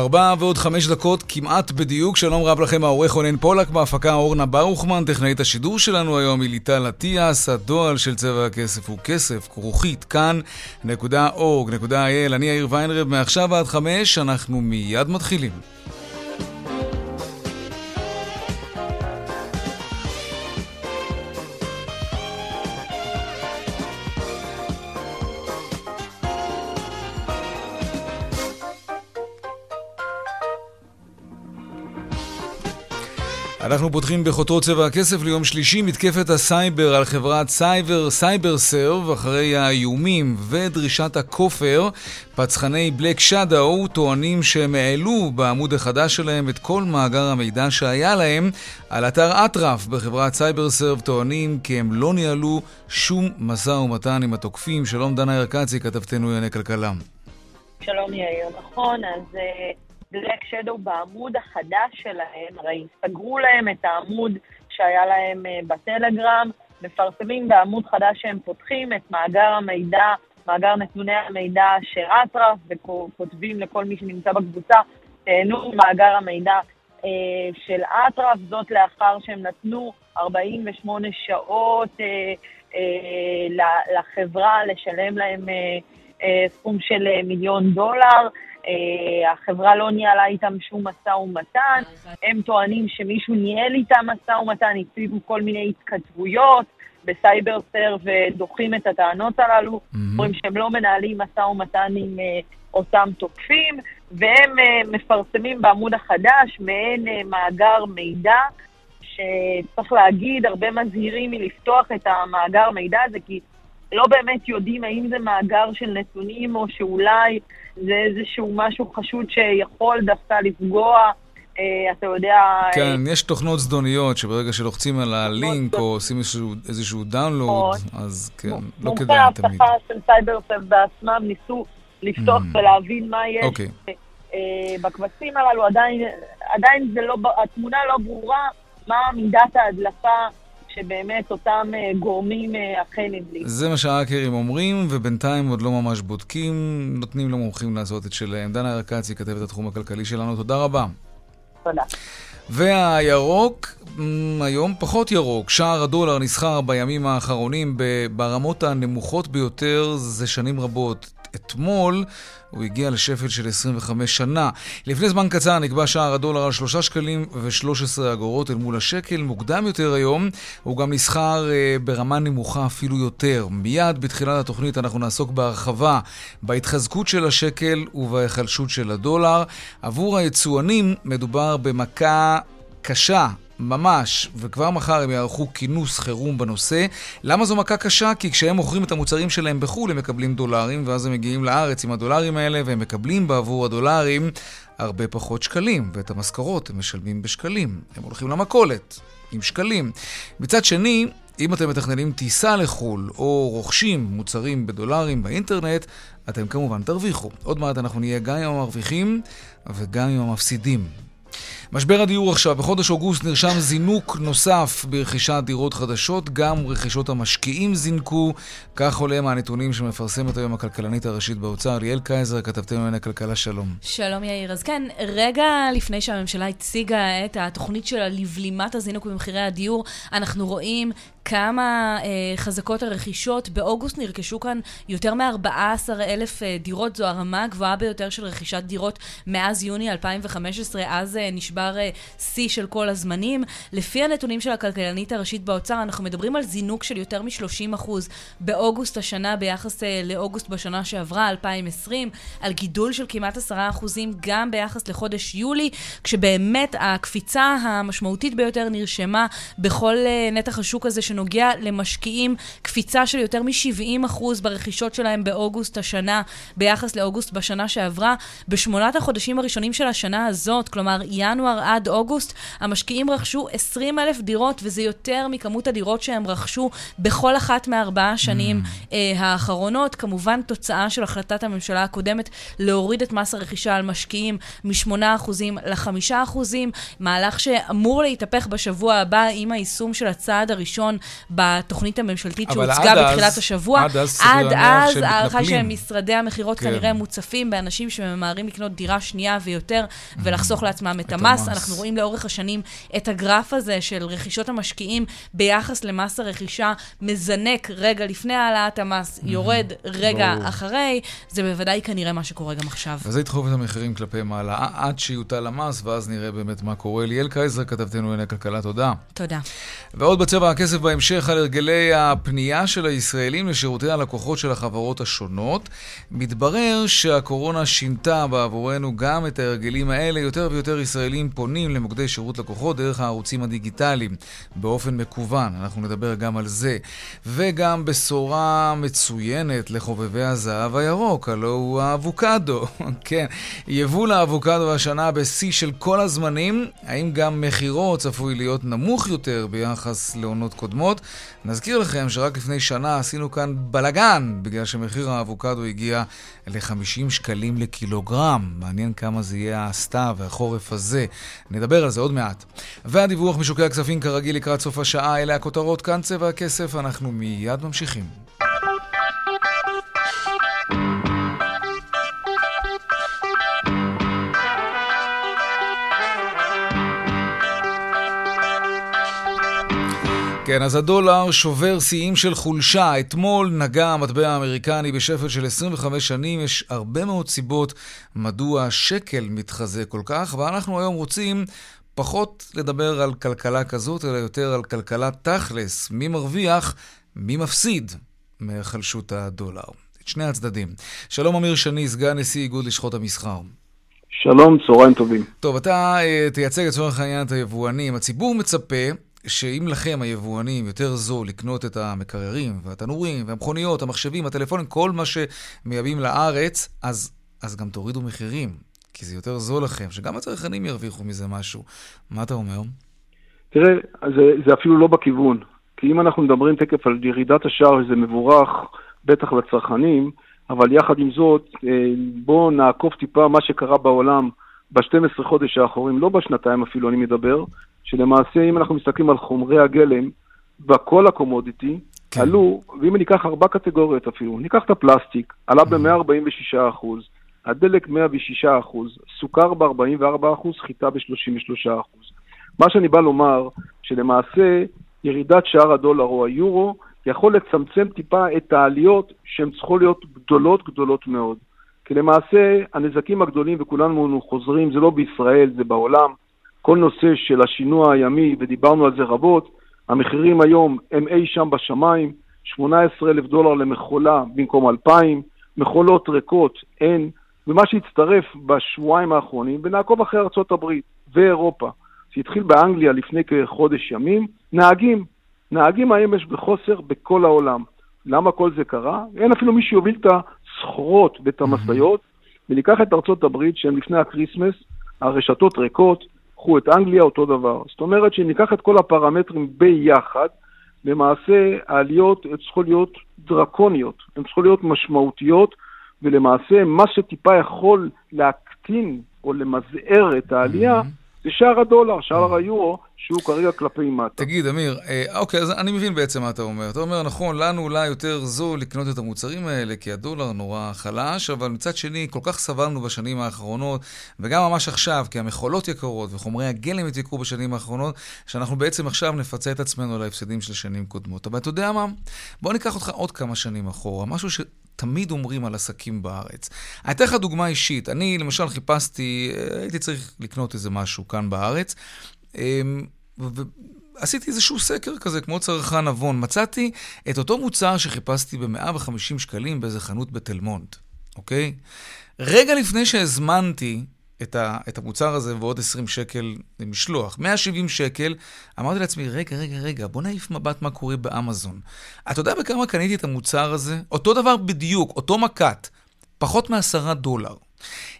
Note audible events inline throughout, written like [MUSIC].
ארבע ועוד חמש דקות כמעט בדיוק. שלום רב לכם, העורך רונן פולק, בהפקה אורנה ברוכמן, טכנאית השידור שלנו היום היא ליטל אטיאס, הדועל של צבע הכסף הוא כסף, כרוכית, כאן.org.il. אני יאיר ויינרב, מעכשיו עד חמש, אנחנו מיד מתחילים. אנחנו פותחים בכותרות צבע הכסף ליום שלישי, מתקפת הסייבר על חברת סייבר, CyberServe, אחרי האיומים ודרישת הכופר, פצחני Black Shadow טוענים שהם העלו בעמוד החדש שלהם את כל מאגר המידע שהיה להם על אתר אטרף בחברת CyberServe, טוענים כי הם לא ניהלו שום משא ומתן עם התוקפים. שלום דנה ירקצי, כתבתנו לענייני כלכלה. שלום יאיר, נכון, אז... Uh... Black Shadow בעמוד החדש שלהם, הרי סגרו להם את העמוד שהיה להם uh, בטלגרם, מפרסמים בעמוד חדש שהם פותחים את מאגר המידע, מאגר נתוני המידע של אטרף, וכותבים לכל מי שנמצא בקבוצה, תהנו מאגר המידע uh, של אטרף, זאת לאחר שהם נתנו 48 שעות uh, לחברה לשלם להם סכום של uh, מיליון דולר. אה, החברה לא ניהלה איתם שום משא ומתן, הם טוענים שמישהו ניהל איתם משא ומתן, הציבו כל מיני התכתבויות בסייבר סר ודוחים את הטענות הללו, אומרים שהם לא מנהלים משא ומתן עם אותם תוקפים, והם מפרסמים בעמוד החדש מעין מאגר מידע, שצריך להגיד, הרבה מזהירים מלפתוח את המאגר מידע הזה, כי לא באמת יודעים האם זה מאגר של נתונים או שאולי זה איזשהו משהו חשוד שיכול דווקא לפגוע. אה, אתה יודע... כן, אה, יש תוכנות זדוניות שברגע שלוחצים על הלינק או עושים איזשהו, איזשהו דאונלוד, נכון. אז כן, לא כדאי תמיד. מומחי האבטחה של סייברסף בעצמם ניסו לפתוח mm. ולהבין מה יש. אוקיי. אה, בקבצים הללו, עדיין, עדיין לא, התמונה לא ברורה מה מידת ההדלפה שבאמת אותם אה, גורמים אה, אכן הדליפו. זה מה שהאקרים אומרים, ובינתיים עוד לא ממש בודקים, נותנים למומחים לעשות את שלהם. דנה ארקצי, כתבת התחום הכלכלי שלנו, תודה רבה. תודה. והירוק, היום פחות ירוק. שער הדולר נסחר בימים האחרונים ברמות הנמוכות ביותר זה שנים רבות. אתמול הוא הגיע לשפל של 25 שנה. לפני זמן קצר נקבע שער הדולר על 3 שקלים ו-13 אגורות אל מול השקל. מוקדם יותר היום הוא גם נסחר אה, ברמה נמוכה אפילו יותר. מיד בתחילת התוכנית אנחנו נעסוק בהרחבה בהתחזקות של השקל ובהיחלשות של הדולר. עבור היצואנים מדובר במכה קשה ממש, וכבר מחר הם יערכו כינוס חירום בנושא. למה זו מכה קשה? כי כשהם מוכרים את המוצרים שלהם בחו"ל הם מקבלים דולרים, ואז הם מגיעים לארץ עם הדולרים האלה, והם מקבלים בעבור הדולרים הרבה פחות שקלים, ואת המשכורות הם משלמים בשקלים. הם הולכים למכולת עם שקלים. מצד שני, אם אתם מתכננים טיסה לחו"ל, או רוכשים מוצרים בדולרים באינטרנט, אתם כמובן תרוויחו. עוד מעט אנחנו נהיה גם עם המרוויחים וגם עם המפסידים משבר הדיור עכשיו, בחודש אוגוסט נרשם זינוק נוסף ברכישת דירות חדשות, גם רכישות המשקיעים זינקו, כך עולה מהנתונים שמפרסמת היום הכלכלנית הראשית באוצר, ליאל קייזר, כתבתנו לענייני הכלכלה, שלום. שלום יאיר. אז כן, רגע לפני שהממשלה הציגה את התוכנית שלה לבלימת הזינוק במחירי הדיור, אנחנו רואים כמה אה, חזקות הרכישות. באוגוסט נרכשו כאן יותר מ-14 אלף אה, דירות, זו הרמה הגבוהה ביותר של רכישת דירות מאז יוני 2015, אז אה, נשבר אה, שיא של כל הזמנים. לפי הנתונים של הכלכלנית הראשית באוצר, אנחנו מדברים על זינוק של יותר מ-30% באוגוסט השנה ביחס אה, לאוגוסט בשנה שעברה, 2020, על גידול של כמעט 10% גם ביחס לחודש יולי, כשבאמת הקפיצה המשמעותית ביותר נרשמה בכל אה, נתח השוק הזה שנוגע למשקיעים, קפיצה של יותר מ-70% ברכישות שלהם באוגוסט השנה ביחס לאוגוסט בשנה שעברה. בשמונת החודשים הראשונים של השנה הזאת, כלומר ינואר עד אוגוסט, המשקיעים רכשו 20 אלף דירות, וזה יותר מכמות הדירות שהם רכשו בכל אחת מארבעה השנים mm. אה, האחרונות. כמובן, תוצאה של החלטת הממשלה הקודמת להוריד את מס הרכישה על משקיעים מ-8% ל-5%, מהלך שאמור להתהפך בשבוע הבא עם היישום של הצעד הראשון בתוכנית הממשלתית שהוצגה בתחילת אז, השבוע. עד אז, עד אז ההערכה שמשרדי המכירות כן. כנראה מוצפים באנשים שממהרים לקנות דירה שנייה ויותר ולחסוך לעצמם את המס. המס. אנחנו רואים לאורך השנים את הגרף הזה של רכישות המשקיעים ביחס למס הרכישה מזנק רגע לפני העלאת המס, יורד רגע ברור. אחרי. זה בוודאי כנראה מה שקורה גם עכשיו. וזה ידחוף את המחירים כלפי מעלה עד שיוטל המס, ואז נראה באמת מה קורה. ליאל קייזר, כתבתנו לענייני כלכלה, תודה. תודה. ועוד בצבע הכסף בהמשך על הרגלי הפנייה של הישראלים לשירותי הלקוחות של החברות השונות. מתברר שהקורונה שינתה בעבורנו גם את ההרגלים האלה. יותר ויותר ישראלים פונים למוקדי שירות לקוחות דרך הערוצים הדיגיטליים באופן מקוון. אנחנו נדבר גם על זה. וגם בשורה מצוינת לחובבי הזהב הירוק, הלו הוא האבוקדו. [LAUGHS] כן, יבול האבוקדו השנה בשיא של כל הזמנים. האם גם מחירו צפוי להיות נמוך יותר ביחס לעונות קודמות? נזכיר לכם שרק לפני שנה עשינו כאן בלגן, בגלל שמחיר האבוקדו הגיע ל-50 שקלים לקילוגרם. מעניין כמה זה יהיה הסתיו והחורף הזה. נדבר על זה עוד מעט. והדיווח משוקי הכספים כרגיל לקראת סוף השעה, אלה הכותרות, כאן צבע הכסף, אנחנו מיד ממשיכים. כן, אז הדולר שובר שיאים של חולשה. אתמול נגע המטבע האמריקני בשפל של 25 שנים. יש הרבה מאוד סיבות מדוע השקל מתחזק כל כך, ואנחנו היום רוצים פחות לדבר על כלכלה כזאת, אלא יותר על כלכלה תכלס. מי מרוויח, מי מפסיד מהחלשות הדולר. את שני הצדדים. שלום אמיר שני, סגן נשיא איגוד לשכות המסחר. שלום, צהריים טובים. טוב, אתה uh, תייצג לצורך העניין את היבואנים. הציבור מצפה שאם לכם, היבואנים, יותר זול לקנות את המקררים והתנורים והמכוניות, המחשבים, הטלפונים, כל מה שמייבאים לארץ, אז, אז גם תורידו מחירים, כי זה יותר זול לכם, שגם הצרכנים ירוויחו מזה משהו. מה אתה אומר? תראה, זה, זה אפילו לא בכיוון. כי אם אנחנו מדברים תקף על ירידת השער, זה מבורך, בטח לצרכנים, אבל יחד עם זאת, אה, בואו נעקוף טיפה מה שקרה בעולם ב-12 חודש האחרונים, לא בשנתיים אפילו אני מדבר, שלמעשה אם אנחנו מסתכלים על חומרי הגלם, בכל הקומודיטי, כן. עלו, ואם אני אקח ארבע קטגוריות אפילו, ניקח את הפלסטיק, עלה ב-146 אחוז, הדלק 106 אחוז, סוכר ב-44 אחוז, חיטה ב-33 אחוז. מה שאני בא לומר, שלמעשה ירידת שער הדולר או היורו יכול לצמצם טיפה את העליות שהן צריכות להיות גדולות גדולות מאוד. כי למעשה הנזקים הגדולים, וכולנו חוזרים, זה לא בישראל, זה בעולם. כל נושא של השינוע הימי, ודיברנו על זה רבות, המחירים היום הם אי שם בשמיים, 18 אלף דולר למכולה במקום 2,000, מכולות ריקות אין, ומה שהצטרף בשבועיים האחרונים, ונעקוב אחרי ארה"ב ואירופה, שהתחיל באנגליה לפני כחודש ימים, נהגים. נהגים היום יש בחוסר בכל העולם. למה כל זה קרה? אין אפילו מי שיוביל את הסחורות ואת המשאיות, וניקח את ארצות הברית, שהם לפני ה Christmas, הרשתות ריקות, קחו את אנגליה, אותו דבר. זאת אומרת שאם ניקח את כל הפרמטרים ביחד, למעשה העליות צריכות להיות דרקוניות, הן צריכות להיות משמעותיות, ולמעשה מה שטיפה יכול להקטין או למזער את העלייה, mm-hmm. זה שער הדולר, שער היורו, שהוא כרגע כלפי מטה. תגיד, אמיר, אה, אוקיי, אז אני מבין בעצם מה אתה אומר. אתה אומר, נכון, לנו אולי יותר זול לקנות את המוצרים האלה, כי הדולר נורא חלש, אבל מצד שני, כל כך סבלנו בשנים האחרונות, וגם ממש עכשיו, כי המכולות יקרות וחומרי הגלם התייקרו בשנים האחרונות, שאנחנו בעצם עכשיו נפצה את עצמנו על ההפסדים של שנים קודמות. אבל אתה יודע מה? בוא ניקח אותך עוד כמה שנים אחורה, משהו ש... תמיד אומרים על עסקים בארץ. אני אתן לך דוגמה אישית. אני למשל חיפשתי, אה, הייתי צריך לקנות איזה משהו כאן בארץ. אמ, ועשיתי איזשהו סקר כזה, כמו צרכן נבון. מצאתי את אותו מוצר שחיפשתי ב-150 שקלים באיזה חנות בתל מונד, אוקיי? רגע לפני שהזמנתי את, ה, את המוצר הזה ועוד 20 שקל למשלוח. 170 שקל, אמרתי לעצמי, רגע, רגע, רגע, בוא נעיף מבט מה קורה באמזון. אתה יודע בכמה קניתי את המוצר הזה? אותו דבר בדיוק, אותו מקט, פחות מעשרה דולר.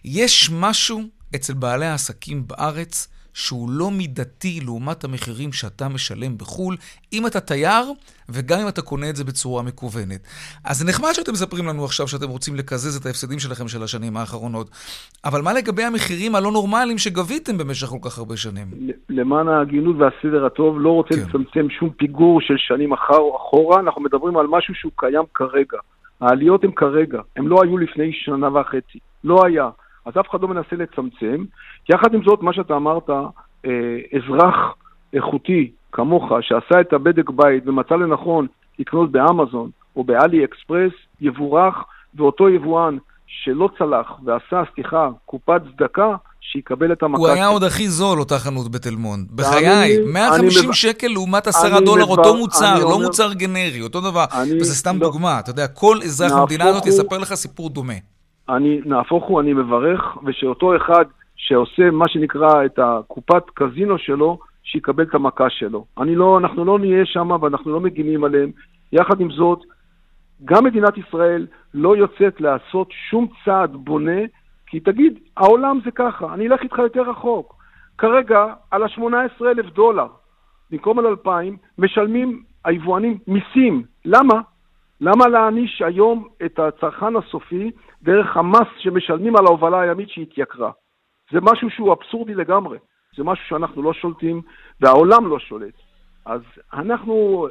יש משהו אצל בעלי העסקים בארץ שהוא לא מידתי לעומת המחירים שאתה משלם בחו"ל, אם אתה תייר וגם אם אתה קונה את זה בצורה מקוונת. אז זה נחמד שאתם מספרים לנו עכשיו שאתם רוצים לקזז את ההפסדים שלכם של השנים האחרונות, אבל מה לגבי המחירים הלא נורמליים שגביתם במשך כל כך הרבה שנים? למען ההגינות והסדר הטוב, לא רוצה כן. לצמצם שום פיגור של שנים אחר אחורה, אנחנו מדברים על משהו שהוא קיים כרגע. העליות הן כרגע, הן לא היו לפני שנה וחצי, לא היה. אז אף אחד לא מנסה לצמצם. יחד עם זאת, מה שאתה אמרת, אה, אזרח איכותי כמוך, שעשה את הבדק בית ומצא לנכון לקנות באמזון או באלי אקספרס, יבורך, ואותו יבואן שלא צלח ועשה, סליחה, קופת צדקה, שיקבל את המכה. הוא היה עוד הכי זול, אותה חנות בתל מונד. בחיי, 150 מב... שקל לעומת 10 דולר, מבר... אותו מוצר, לא אומר... מוצר גנרי, אותו דבר. אני... וזה סתם לא... דוגמה, אתה יודע, כל אזרח במדינה הזאת הוא... יספר לך סיפור דומה. אני, נהפוך הוא, אני מברך, ושאותו אחד שעושה מה שנקרא את הקופת קזינו שלו, שיקבל את המכה שלו. אני לא, אנחנו לא נהיה שם ואנחנו לא מגינים עליהם. יחד עם זאת, גם מדינת ישראל לא יוצאת לעשות שום צעד בונה, כי תגיד, העולם זה ככה, אני אלך איתך יותר רחוק. כרגע, על ה-18,000 דולר, במקום על 2,000, משלמים היבואנים מיסים. למה? למה להעניש היום את הצרכן הסופי דרך המס שמשלמים על ההובלה הימית שהתייקרה? זה משהו שהוא אבסורדי לגמרי. זה משהו שאנחנו לא שולטים והעולם לא שולט. אז אנחנו,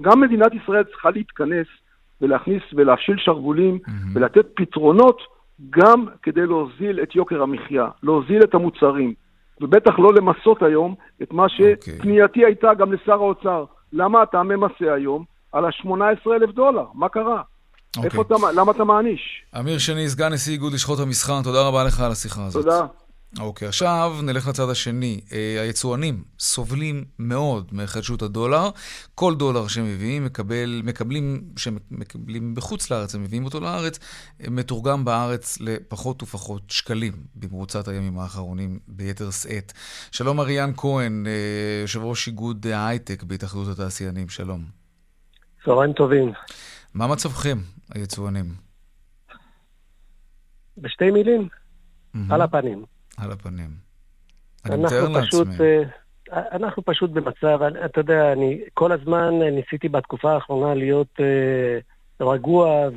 גם מדינת ישראל צריכה להתכנס ולהכניס ולהפשיל שרוולים mm-hmm. ולתת פתרונות גם כדי להוזיל את יוקר המחיה, להוזיל את המוצרים, ובטח לא למסות היום את מה אוקיי. שפנייתי okay. הייתה גם לשר האוצר. למה אתה ממסה היום? על ה-18,000 דולר, מה קרה? Okay. אוקיי. איפה אתה, למה אתה מעניש? אמיר שני, סגן נשיא איגוד לשכות המסחר, תודה רבה לך על השיחה הזאת. תודה. אוקיי, עכשיו נלך לצד השני. Uh, היצואנים סובלים מאוד מהחדשות הדולר. כל דולר שהם מביאים, מקבל, מקבלים, שמקבלים בחוץ לארץ, הם מביאים אותו לארץ, מתורגם בארץ לפחות ופחות שקלים במרוצת הימים האחרונים ביתר שאת. שלום אריאן כהן, uh, יושב ראש איגוד ההייטק בהתאחדות התעשיינים, שלום. צהריים טובים. מה מצבכם, היצואנים? בשתי מילים, mm-hmm. על הפנים. על הפנים. אני מתאר לעצמי. Uh, אנחנו פשוט במצב, אתה יודע, אני כל הזמן ניסיתי בתקופה האחרונה להיות uh, רגוע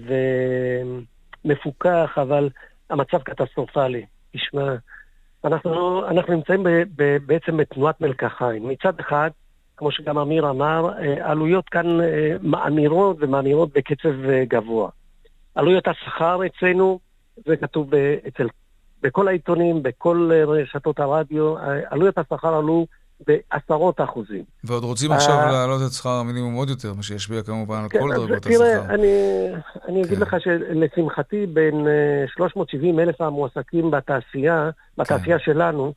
ומפוקח, אבל המצב קטסטרופלי. תשמע, אנחנו, אנחנו נמצאים ב, ב, בעצם בתנועת מלקחיים. מצד אחד, כמו שגם אמיר אמר, אה, עלויות כאן אה, מאמירות ומאמירות בקצב אה, גבוה. עלויות השכר אצלנו, זה כתוב אצל, בכל העיתונים, בכל רשתות הרדיו, עלויות השכר עלו בעשרות אחוזים. ועוד רוצים עכשיו להעלות את שכר המינימום עוד יותר, מה שישפיע כמובן על כן, כל דרגות השכר. תראה, אני אגיד כן. לך שלשמחתי, בין 370 אלף המועסקים בתעשייה, בתעשייה כן. שלנו,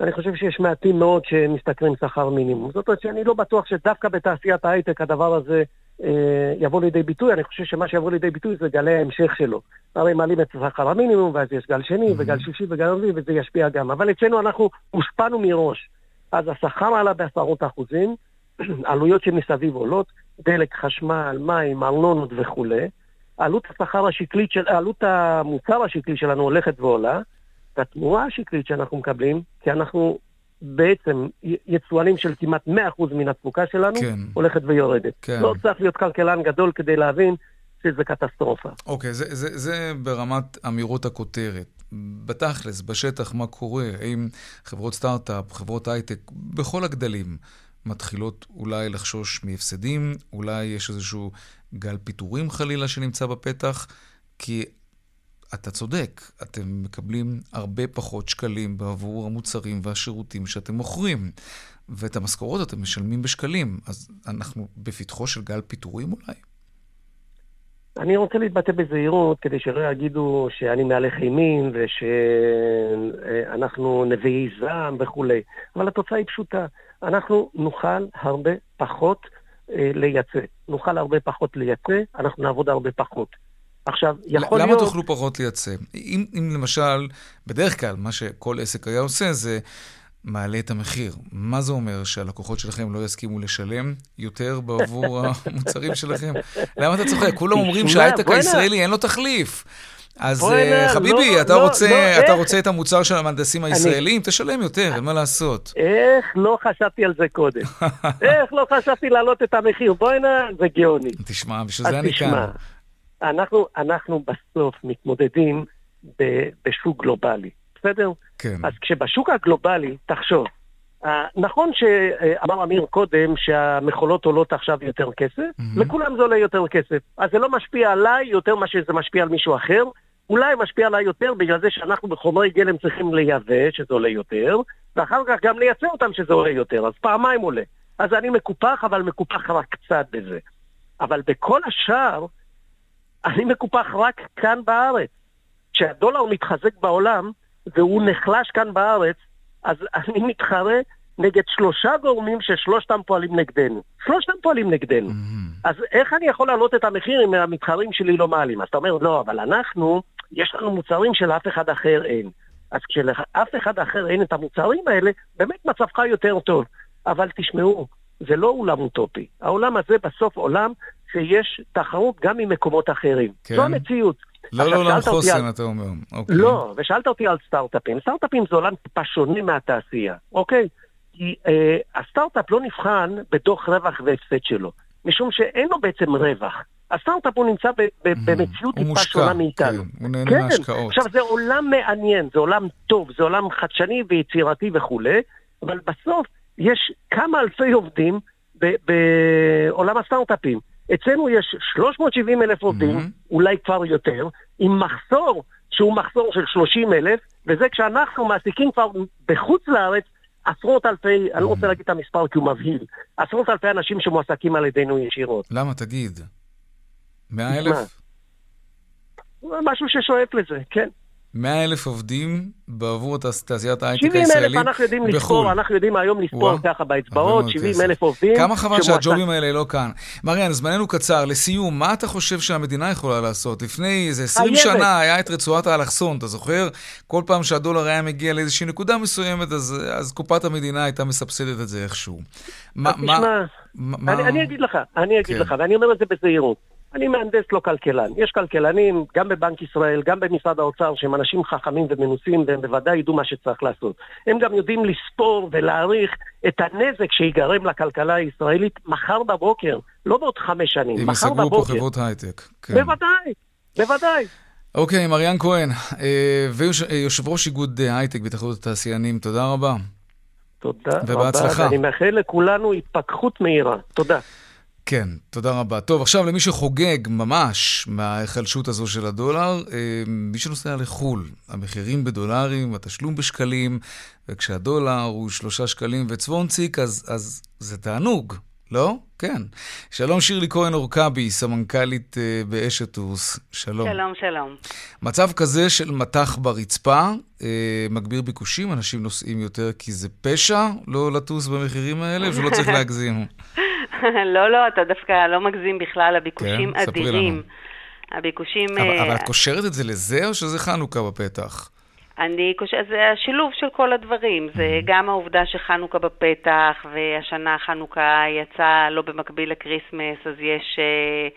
אני חושב שיש מעטים מאוד שמשתכרים שכר מינימום. זאת אומרת שאני לא בטוח שדווקא בתעשיית ההייטק הדבר הזה אה, יבוא לידי ביטוי, אני חושב שמה שיבוא לידי ביטוי זה גלי ההמשך שלו. הרי מעלים את שכר המינימום, ואז יש גל שני, וגל שישי וגל רביעי, וזה ישפיע גם. אבל אצלנו אנחנו הושפענו מראש. אז השכר עלה בעשרות אחוזים, [CLEARS THROAT] עלויות שמסביב עולות, דלק, חשמל, מים, ארנונות וכולי. עלות השכר השקלית של, עלות המוצר השקלי שלנו הולכת ועולה, והתמורה השקלית שאנחנו מקבלים, כי אנחנו בעצם יצואנים של כמעט 100% מן התפוקה שלנו, כן. הולכת ויורדת. כן. לא צריך להיות כלכלן גדול כדי להבין שזה קטסטרופה. אוקיי, זה, זה, זה ברמת אמירות הכותרת. בתכלס, בשטח, מה קורה? האם חברות סטארט-אפ, חברות הייטק, בכל הגדלים, מתחילות אולי לחשוש מהפסדים? אולי יש איזשהו גל פיטורים חלילה שנמצא בפתח? כי אתה צודק, אתם מקבלים הרבה פחות שקלים בעבור המוצרים והשירותים שאתם מוכרים. ואת המשכורות אתם משלמים בשקלים. אז אנחנו בפתחו של גל פיטורים אולי? אני רוצה להתבטא בזהירות כדי שלא יגידו שאני מהלך אימים ושאנחנו נביאי זעם וכולי, אבל התוצאה היא פשוטה. אנחנו נוכל הרבה פחות אה, לייצא. נוכל הרבה פחות לייצא, אנחנו נעבוד הרבה פחות. עכשיו, יכול למה להיות... תוכלו פחות לייצא? אם, אם למשל, בדרך כלל, מה שכל עסק היה עושה זה מעלה את המחיר. מה זה אומר? שהלקוחות שלכם לא יסכימו לשלם יותר בעבור [LAUGHS] המוצרים שלכם? למה אתה צוחק? כולם אומרים שההייטק. הישראלי אין לו תחליף. אז בוא'נה, אה, חביבי, לא, אתה לא, רוצה, לא, אתה איך? רוצה את המוצר של המהנדסים הישראלים? תשלם יותר, אין מה לעשות. [LAUGHS] איך לא חשבתי על זה קודם? איך לא חשבתי להעלות את המחיר? בוא'נה, זה גאוני. תשמע, בשביל זה אני תשמע, כאן. אנחנו, אנחנו בסוף מתמודדים ב- בשוק גלובלי, בסדר? כן. אז כשבשוק הגלובלי, תחשוב, אה, נכון שאמר אמיר קודם שהמכולות עולות עכשיו יותר כסף, מהמם. לכולם זה עולה יותר כסף. אז זה לא משפיע עליי יותר ממה שזה משפיע על מישהו אחר, אולי משפיע עליי יותר בגלל זה שאנחנו בחומרי גלם צריכים לייבא, שזה עולה יותר, ואחר כך גם לייצר אותם שזה עולה יותר, אז פעמיים עולה. אז אני מקופח, אבל מקופח רק קצת בזה. אבל בכל השאר, אני מקופח רק כאן בארץ. כשהדולר מתחזק בעולם, והוא נחלש כאן בארץ, אז אני מתחרה נגד שלושה גורמים ששלושתם פועלים נגדנו. שלושתם פועלים נגדנו. מהמם. אז איך אני יכול להעלות את המחיר אם המתחרים שלי לא מעלים? אז אתה אומר, לא, אבל אנחנו, יש לנו מוצרים שלאף אחד אחר אין. אז כשלאף אחד אחר אין את המוצרים האלה, באמת מצבך יותר טוב. אבל תשמעו, זה לא עולם אוטופי. העולם הזה בסוף עולם שיש תחרות גם ממקומות אחרים. כן? זו המציאות. לא לעולם אותי על- חוסן, אתה אומר. אוקיי. לא, ושאלת אותי על סטארט-אפים. סטארט-אפים זה עולם טיפה שונה מהתעשייה, אוקיי? כי אה, הסטארט-אפ לא נבחן בדוח רווח והפסד שלו, משום שאין לו בעצם רווח. הסטארט-אפ הוא נמצא ב- ב- במציאות הוא טיפה מושקע, שונה מאיתנו. כן, הוא נהנה כן, מהשקעות. עכשיו זה עולם מעניין, זה עולם טוב, זה עולם חדשני ויצירתי וכולי, אבל בסוף יש כמה אלפי עובדים ב- בעולם הסטארט-אפים. אצלנו יש 370 אלף עובדים, מהמם. אולי כבר יותר, עם מחסור שהוא מחסור של 30 אלף, וזה כשאנחנו מעסיקים כבר בחוץ לארץ עשרות אלפי, אני לא רוצה להגיד את המספר כי הוא מבהיל, עשרות אלפי אנשים שמועסקים על ידינו ישירות. למה? תגיד. מאה אלף? משהו ששואף לזה, כן. מאה אלף עובדים בעבור תעשיית ההייטק 70 אלף הישראלית אנחנו יודעים בחו"ל. לספור, אנחנו יודעים היום לספור וואו. ככה באצבעות, מאוד 70 כסף. אלף עובדים. כמה חבל שהג'ובים האלה לא כאן. מריאן, זמננו קצר. לסיום, מה אתה חושב שהמדינה יכולה לעשות? לפני איזה 20 חייבת. שנה היה את רצועת האלכסון, אתה זוכר? כל פעם שהדולר היה מגיע לאיזושהי נקודה מסוימת, אז, אז קופת המדינה הייתה מסבסדת את זה איכשהו. מה, מה, תשמע, מה, אני, אני אגיד לך, אני אגיד כן. לך, ואני אומר את זה בזהירות. אני מהנדס לא כלכלן. יש כלכלנים, גם בבנק ישראל, גם במשרד האוצר, שהם אנשים חכמים ומנוסים, והם בוודאי ידעו מה שצריך לעשות. הם גם יודעים לספור ולהעריך את הנזק שיגרם לכלכלה הישראלית מחר בבוקר, לא בעוד חמש שנים, אם מחר יסגרו פה בבוקר. חברות הייטק. כן. בוודאי, בוודאי. אוקיי, מריאן כהן, אה, ויושב ראש איגוד אה, הייטק בהתאחדות התעשיינים, תודה רבה. תודה ובהצלחה. רבה, ואני מאחל לכולנו התפכחות מהירה. תודה. כן, תודה רבה. טוב, עכשיו למי שחוגג ממש מההיחלשות הזו של הדולר, אה, מי שנוסע לחו"ל, המחירים בדולרים, התשלום בשקלים, וכשהדולר הוא שלושה שקלים וצוונציק, אז, אז זה תענוג, לא? כן. שלום שירלי כהן אורקבי, סמנכ"לית אה, באשטוס. שלום. שלום, שלום. מצב כזה של מטח ברצפה, אה, מגביר ביקושים, אנשים נוסעים יותר כי זה פשע לא לטוס במחירים האלה, שלא צריך להגזים. [LAUGHS] [LAUGHS] לא, לא, אתה דווקא לא מגזים בכלל, הביקושים כן? אדירים. הביקושים... אבל, אה, אבל את קושרת את זה לזה, או שזה חנוכה בפתח? אני חושבת, זה השילוב של כל הדברים. זה Mm-hmm. גם העובדה שחנוכה בפתח, והשנה חנוכה יצא לא במקביל ל Christmas, אז יש... אה,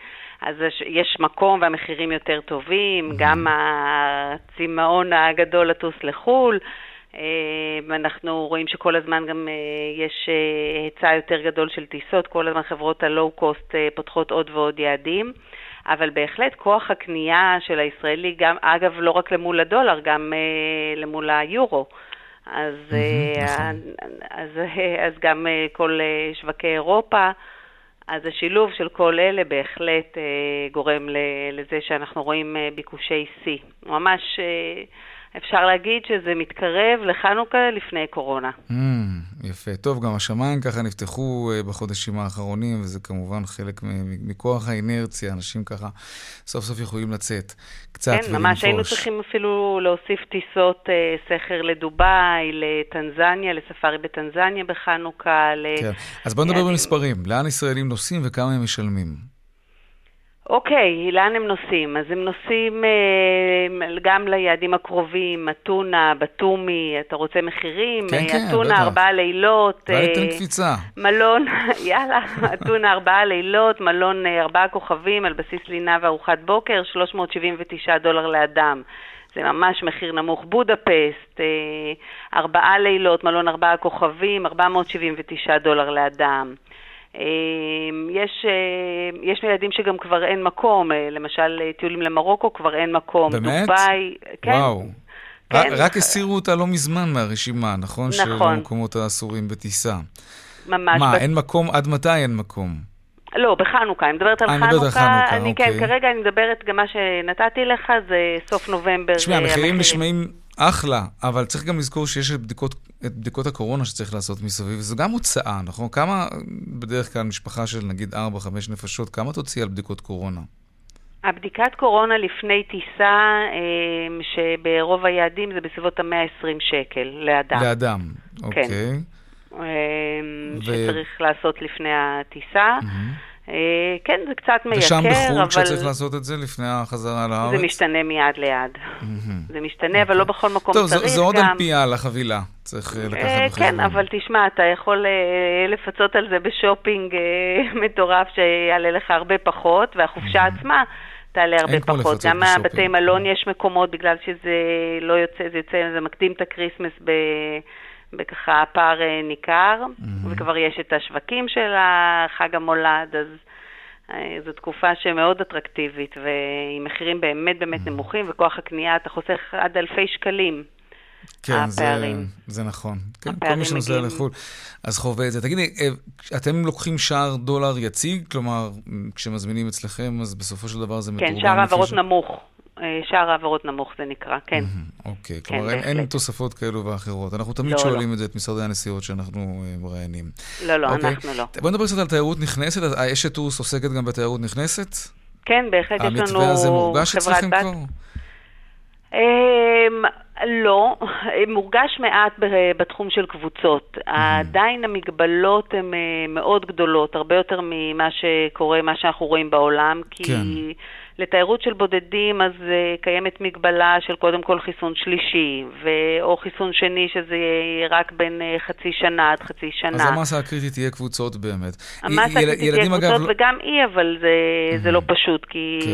אז יש- יש מקום והמחירים יותר טובים, גם הצמאון הגדול לטוס לחו"ל. אה, אנחנו רואים שכל הזמן גם אה, יש אה, היצע יותר גדול של טיסות, כל הזמן חברות הלואו-קוסט פותחות עוד ועוד יעדים. אבל בהחלט כוח הקנייה של הישראלי, גם, אגב, לא רק למול הדולר, גם אה, למול היורו. אז, אה, נכון. אז, אה, אז גם אה, כל אה, שווקי אירופה, אז השילוב של כל אלה בהחלט אה, גורם ל- לזה שאנחנו רואים אה, ביקושי שיא. ממש אה, אפשר להגיד שזה מתקרב לחנוכה לפני קורונה. Mm, יפה. טוב, גם השמיים ככה נפתחו אה, בחודשים האחרונים, וזה כמובן חלק מכוח האינרציה, אנשים ככה סוף סוף יכולים לצאת קצת כן, ולנפוש. ממש היינו צריכים אפילו להוסיף טיסות אה, סכר לדובאי, לטנזניה, לספארי בטנזניה בחנוכה. ל... כן. אז בואו נדבר יעדים. במספרים. לאן ישראלים נוסעים וכמה הם משלמים? אוקיי, לאן הם נוסעים? אז הם נוסעים אה, גם ליעדים הקרובים, אתונה, בתומי, אתה רוצה מחירים? כן, כן, אתונה, בטח. ארבעה לילות. אולי אה, ניתן קפיצה. מלון, [LAUGHS] יאללה, אתונה ארבעה לילות, מלון אה, ארבעה כוכבים על בסיס לינה וארוחת בוקר, 379 דולר לאדם. זה ממש מחיר נמוך. בודפסט, אה, ארבעה לילות, מלון ארבעה כוכבים, 479 דולר לאדם. אה, יש, אה, יש ילדים שגם כבר אין מקום, אה, למשל אה, טיולים למרוקו כבר אין מקום. באמת? דובאי, כן. וואו. כן. רק- הסירו אותה לא מזמן מהרשימה, נכון? של נכון. המקומות האסורים בטיסה. ממש. מה, בת- אין מקום? עד מתי אין מקום? לא, בחנוכה, אני מדברת על אה, אני חנוכה. מדברת על חנוכה, אני, אוקיי. כן, כרגע אני מדברת, גם מה שנתתי לך זה סוף נובמבר. תשמע, המחירים נשמעים אחלה, אבל צריך גם לזכור שיש את בדיקות, את בדיקות הקורונה שצריך לעשות מסביב, וזו גם הוצאה, נכון? כמה, בדרך כלל משפחה של נגיד 4-5 נפשות, כמה תוציא על בדיקות קורונה? הבדיקת קורונה לפני טיסה, אה, שברוב היעדים זה בסביבות ה-120 שקל לאדם. לאדם, כן. אוקיי. אה, ו- שצריך לעשות לפני הטיסה. אה, כן, זה קצת מייקר, ושם בחו"ל, אבל כשצריך לעשות את זה לפני החזרה לארץ? זה משתנה מיד ליד. מהמם. זה משתנה, אבל לא בכל מקום טוב, צריך זה, זה עוד גם. על פי על החבילה, צריך אה, לקחת אה, בחשבון. כן, אבל תשמע, אתה יכול אה, לפצות על זה בשופינג אה, [LAUGHS] מטורף שיעלה לך הרבה פחות, והחופשה עצמה תעלה הרבה פחות. גם. בבתי מלון יש מקומות, בגלל שזה לא יוצא, זה יוצא, זה מקדים את ה Christmas ב... בככה פער אה, ניכר, וכבר יש את השווקים של חג המולד, אז אה, זו תקופה שמאוד אטרקטיבית, ועם מחירים באמת באמת נמוכים, וכוח הקנייה, אתה חוסך עד אלפי שקלים. כן, זה, הפערים. זה נכון. כן, כל מי שנוסע מגיעים. לחו"ל, אז חווה את זה. תגידי, אה, אתם לוקחים שער דולר יציג? כלומר, כשמזמינים אצלכם, אז בסופו של דבר זה מתורגם כן, שער העברות ש- נמוך. אה, שער העברות נמוך זה נקרא, כן. אוקיי, כן, כלומר, אין, אין בהחלט. תוספות כאלו ואחרות. אנחנו תמיד לא, שואלים לא. את זה, את משרדי הנסיעות שאנחנו אה, מראיינים. לא, לא, אוקיי. אנחנו לא. בוא נדבר קצת על תיירות נכנסת. האשת טורס עוסקת גם בתיירות נכנסת? כן, בהחלט יש לנו המתווה הזה מורגש חברת אצלכם בת. כבר? אמ, לא, מורגש מעט בתחום של קבוצות. עדיין המגבלות הן אה, מאוד גדולות, הרבה יותר ממה שקורה, מה שאנחנו רואים בעולם, כי כן. לתיירות של בודדים אז אה, קיימת מגבלה של קודם כל חיסון שלישי, ו- או חיסון שני שזה יהיה רק בין אה, חצי שנה עד חצי שנה. אז המסה הקריטית תהיה קבוצות באמת. המסה הקריטית תהיה ילדים, אגב, קבוצות לא- וגם אי, אבל זה, זה לא פשוט, כי... כן.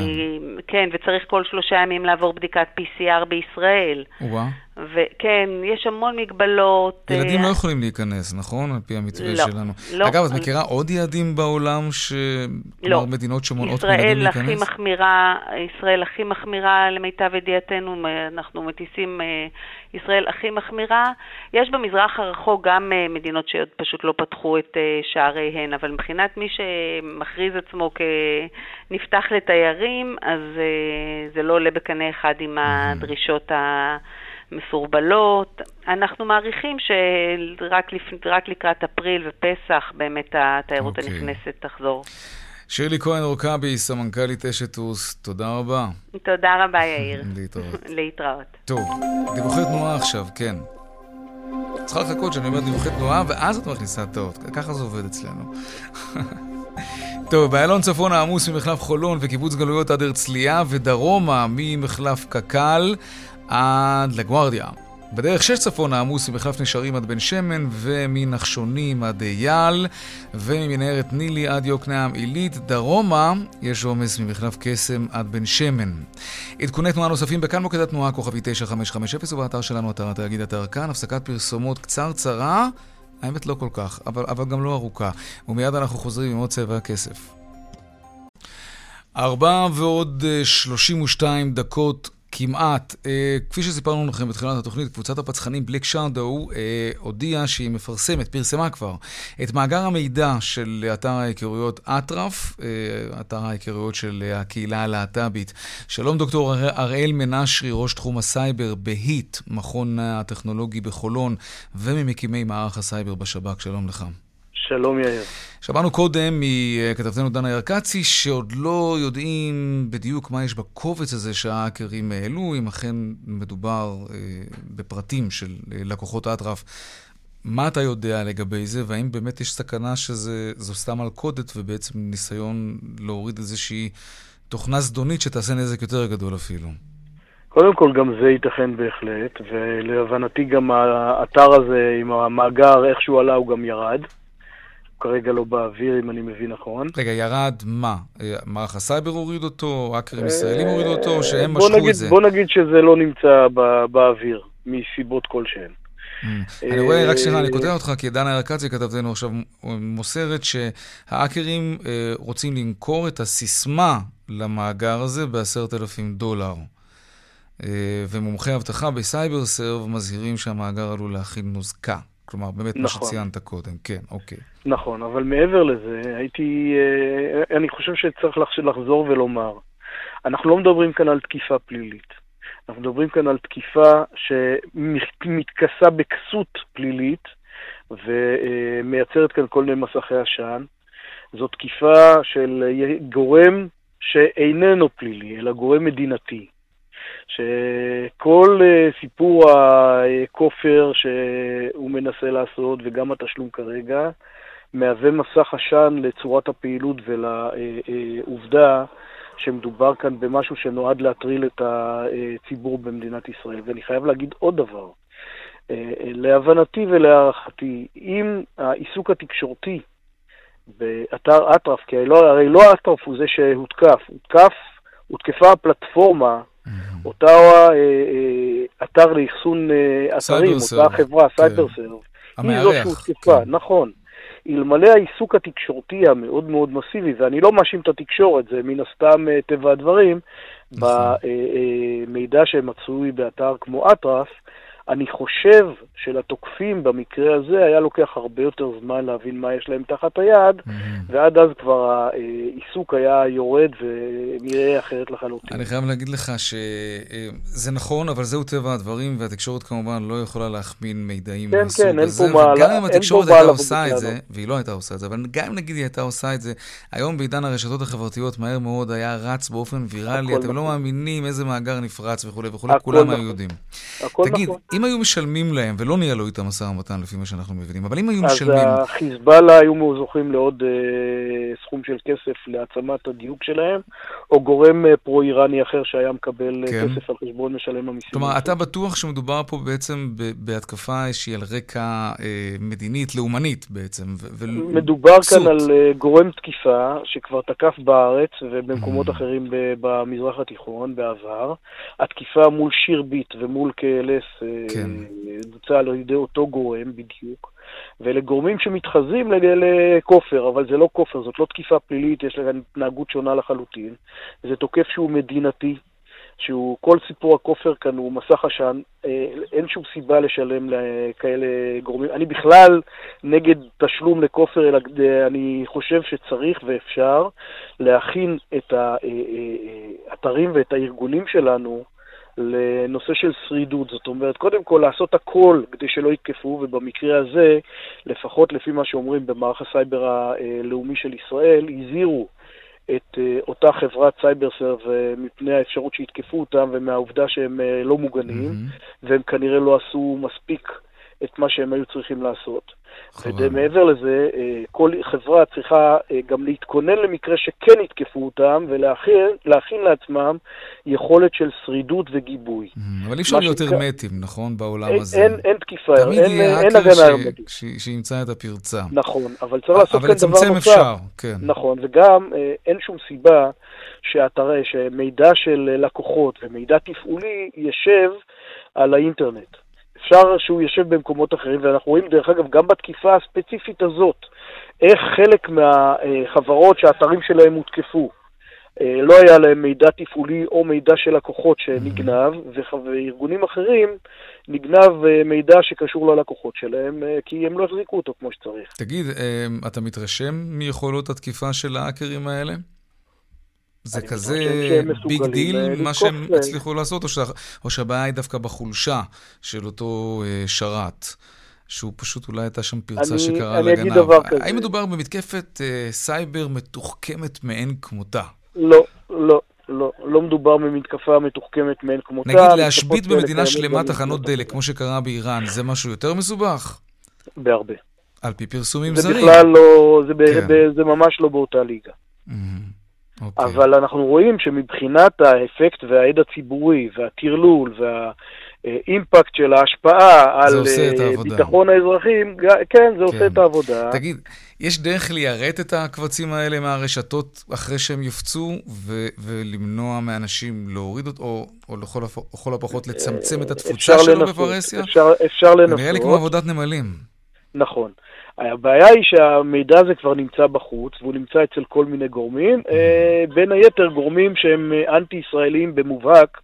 כן, וצריך כל שלושה ימים לעבור בדיקת PCR בישראל. וואה. וכן, יש המון מגבלות. ילדים אה, לא יכולים להיכנס, נכון? על פי המתווה לא, שלנו. לא. אגב, את מכירה עוד יעדים בעולם, ש... לא. כלומר, מדינות שמונעות מילדים ישראל הכי להיכנס? מחמירה, ישראל הכי מחמירה למיטב ידיעתנו, אנחנו מטיסים אה, ישראל הכי מחמירה. יש במזרח הרחוק גם אה, מדינות שעוד פשוט לא פתחו את אה, שעריהן, אבל מבחינת מי שמכריז עצמו כנפתח לתיירים, אז אה, זה לא עולה בקנה אחד עם הדרישות המסורבלות. אנחנו מעריכים שרק לפ... לקראת אפריל ופסח באמת התיירות אוקיי. הנכנסת תחזור. שירלי כהן רוקאבי, סמנכ"לית אשת טורס, תודה רבה. תודה רבה, יאיר. [LAUGHS] להתראות. להתראות. טוב, דיווחי תנועה עכשיו, כן. צריכה לחכות שאני אומר דיווחי תנועה, ואז את מכניסה את האות. ככה זה עובד אצלנו. [LAUGHS] טוב, באיילון צפון העמוס ממחלף חולון וקיבוץ גלויות עד הרצליה, ודרומה ממחלף קק"ל עד לגוארדיה. בדרך שש צפון העמוס ממחלף נשרים עד בן שמן, ומנחשונים עד אייל, וממנהרת נילי עד יוקנעם עילית. דרומה יש עומס ממחלף קסם עד בן שמן. עדכוני תנועה נוספים בכאן מוקד התנועה, כוכבי 9550, ובאתר שלנו, אתר התאגיד אתר כאן, הפסקת פרסומות קצרצרה, האמת לא כל כך, אבל, אבל גם לא ארוכה. ומיד אנחנו חוזרים עם עוד צבע הכסף. ארבע ועוד אה, 32 דקות כמעט. אה, כפי שסיפרנו לכם בתחילת התוכנית, קבוצת הפצחנים Black Shadow אה, הודיעה שהיא מפרסמת, פרסמה כבר, את מאגר המידע של אתר ההיכרויות אטרף, אה, אתר ההיכרויות של הקהילה הלהט"בית. שלום דוקטור הראל מנשרי, ראש תחום הסייבר ב HIT, מכון הטכנולוגי בחולון, וממקימי מערך הסייבר בשב"כ. שלום לך. שלום יאיר. שמענו קודם מכתבתנו דנה ירקצי, שעוד לא יודעים בדיוק מה יש בקובץ הזה שההאקרים העלו, אם אכן מדובר אה, בפרטים של אה, לקוחות אטרף. מה אתה יודע לגבי זה, והאם באמת יש סכנה שזו סתם מלכודת ובעצם ניסיון להוריד איזושהי תוכנה זדונית שתעשה נזק יותר גדול אפילו. קודם כל, גם זה ייתכן בהחלט, ולהבנתי גם האתר הזה עם המאגר, איך שהוא עלה, הוא גם ירד. כרגע לא באוויר, אם אני מבין נכון. רגע, ירד מה? אה, מערך הסייבר הוריד אותו? האקרים ישראלים הורידו אותו? או שהם משכו נגיד, את זה? בוא נגיד שזה לא נמצא באוויר, מסיבות כלשהן. Mm. אני רואה, רק שנייה, אני כותב אותך, כי דנה ארקצי כתבתנו עכשיו מוסרת שהאקרים אה, רוצים למכור את הסיסמה למאגר הזה בעשרת אלפים דולר. אה, ומומחי אבטחה בסייבר סרב מזהירים שהמאגר עלול להכיל נוזקה. כלומר, באמת נכון. מה שציינת קודם, כן, אוקיי. נכון, אבל מעבר לזה, הייתי, אה, אני חושב שצריך לחזור ולומר, אנחנו לא מדברים כאן על תקיפה פלילית. אנחנו מדברים כאן על תקיפה שמתכסה בכסות פלילית ומייצרת כאן כל מיני מסכי עשן. זו תקיפה של גורם שאיננו פלילי, אלא גורם מדינתי. שכל אה, סיפור הכופר שהוא מנסה לעשות, וגם התשלום כרגע, מהווה מסך עשן לצורת הפעילות ולעובדה שמדובר כאן במשהו שנועד להטריל את הציבור במדינת ישראל. ואני חייב להגיד עוד דבר. להבנתי ולהערכתי, אם העיסוק התקשורתי באתר אטרף, כי לא, הרי לא אטרף הוא זה שהותקף, הותקף, הותקפה הפלטפורמה אותה אה, אה, אתר לאחסון אה, אתרים, אותה חברה, כן. סייבר סרב, היא זו שהותקפה, כן. נכון. אלמלא העיסוק התקשורתי המאוד מאוד מסיבי, ואני לא מאשים את התקשורת, זה מן הסתם טבע הדברים, נכון. במידע שמצוי באתר כמו אטרף, אני חושב שלתוקפים במקרה הזה היה לוקח הרבה יותר זמן להבין מה יש להם תחת היד, mm-hmm. ועד אז כבר העיסוק היה יורד ונראה אחרת לחלוטין. אני חייב להגיד לך שזה נכון, אבל זהו טבע הדברים, והתקשורת כמובן לא יכולה להחמין מידעים כן, מהסוג כן, הזה. כן, כן, אין פה מעלה. וגם אם התקשורת הייתה עושה את זה, והיא לא הייתה עושה את זה, אבל גם אם נגיד היא הייתה עושה את זה, היום בעידן הרשתות החברתיות מהר מאוד היה רץ באופן ויראלי, אתם לא נכון. לא מאמינים איזה מאגר נפרץ וכולי וכולי, כולם היו נכון. יודעים. תגיד, נכון. אם היו משלמים להם, ולא ניהלו איתם משא ומתן לפי מה שאנחנו מבינים, אבל אם היו אז משלמים... אז החיזבאללה היו זוכים לעוד אה, סכום של כסף להעצמת הדיוק שלהם, או גורם אה, פרו-איראני אחר שהיה מקבל אה, כן. כסף על חשבון משלם המיסים. כלומר, אתה בטוח שמדובר פה בעצם בהתקפה שהיא על רקע אה, מדינית, לאומנית בעצם, ו- מדובר כסות. כאן על אה, גורם תקיפה שכבר תקף בארץ ובמקומות mm. אחרים במזרח התיכון בעבר. התקיפה מול שירביט ומול KLS כן. בוצע על ידי אותו גורם בדיוק, ואלה גורמים שמתחזים לכופר, אבל זה לא כופר, זאת לא תקיפה פלילית, יש להם התנהגות שונה לחלוטין. זה תוקף שהוא מדינתי, שהוא, כל סיפור הכופר כאן הוא מסך עשן, אה, אין שום סיבה לשלם לכאלה גורמים. אני בכלל נגד תשלום לכופר, אלא אה, אני חושב שצריך ואפשר להכין את האתרים אה, ואת הארגונים שלנו לנושא של שרידות. זאת אומרת, קודם כל לעשות הכל כדי שלא יתקפו, ובמקרה הזה, לפחות לפי מה שאומרים במערך הסייבר הלאומי של ישראל, הזהירו את אה, אותה חברת CyberServe אה, מפני האפשרות שיתקפו אותם ומהעובדה שהם אה, לא מוגנים, mm-hmm. והם כנראה לא עשו מספיק את מה שהם היו צריכים לעשות. ומעבר לזה, אה, כל חברה צריכה אה, גם להתכונן למקרה שכן יתקפו אותם, ולהכין לעצמם יכולת של שרידות וגיבוי. Mm, אבל אי אפשר להיות הרמטיים, נכון, בעולם הזה? אין תקיפה, אין הגנה הרמטית. שימצא את הפרצה. נכון, אבל צריך לעשות כאן דבר נוסף. אבל לצמצם אפשר, כן. נכון, וגם אה, אין שום סיבה שמידע של לקוחות ומידע תפעולי ישב על האינטרנט. אפשר שהוא יושב במקומות אחרים, ואנחנו רואים דרך אגב גם בתקיפה הספציפית הזאת, איך חלק מהחברות שהאתרים שלהם הותקפו, אה, לא היה להם מידע תפעולי או מידע של לקוחות שנגנב, וארגונים אחרים נגנב אה, מידע שקשור ללקוחות שלהם, אה, כי הם לא החזיקו אותו כמו שצריך. תגיד, אתה מתרשם מיכולות התקיפה של האקרים האלה? זה כזה big deal, מה שהם הצליחו לעשות, או, ש... או שהבעיה היא דווקא בחולשה של אותו uh, שרת, שהוא פשוט אולי הייתה שם פרצה אני, שקראה לגנב. אני אגיד דבר כזה. האם מדובר במתקפת uh, סייבר מתוחכמת מאין כמותה? לא, לא. לא, לא מדובר במתקפה מתוחכמת מאין כמותה. נגיד להשבית במדינה שלמה תחנות דלק, כמו שקרה באיראן, זה משהו יותר מסובך? בהרבה. על פי פרסומים זה זרים. זה בכלל לא, זה, כן. ב, זה ממש לא באותה ליגה. Mm-hmm. Okay. אוקיי. אבל אנחנו רואים שמבחינת האפקט והעד הציבורי והטרלול וה... אימפקט של ההשפעה על ביטחון האזרחים, כן, זה כן. עושה את העבודה. תגיד, יש דרך ליירט את הקבצים האלה מהרשתות אחרי שהם יופצו, ו- ולמנוע מאנשים להוריד אותו, או, או לכל, לכל הפחות לצמצם את התפוצה שלו לנסות, בפרהסיה? אפשר, אפשר לנסות. נראה לי כמו עבודת נמלים. נכון. הבעיה היא שהמידע הזה כבר נמצא בחוץ, והוא נמצא אצל כל מיני גורמים, mm-hmm. בין היתר גורמים שהם אנטי-ישראלים במובהק,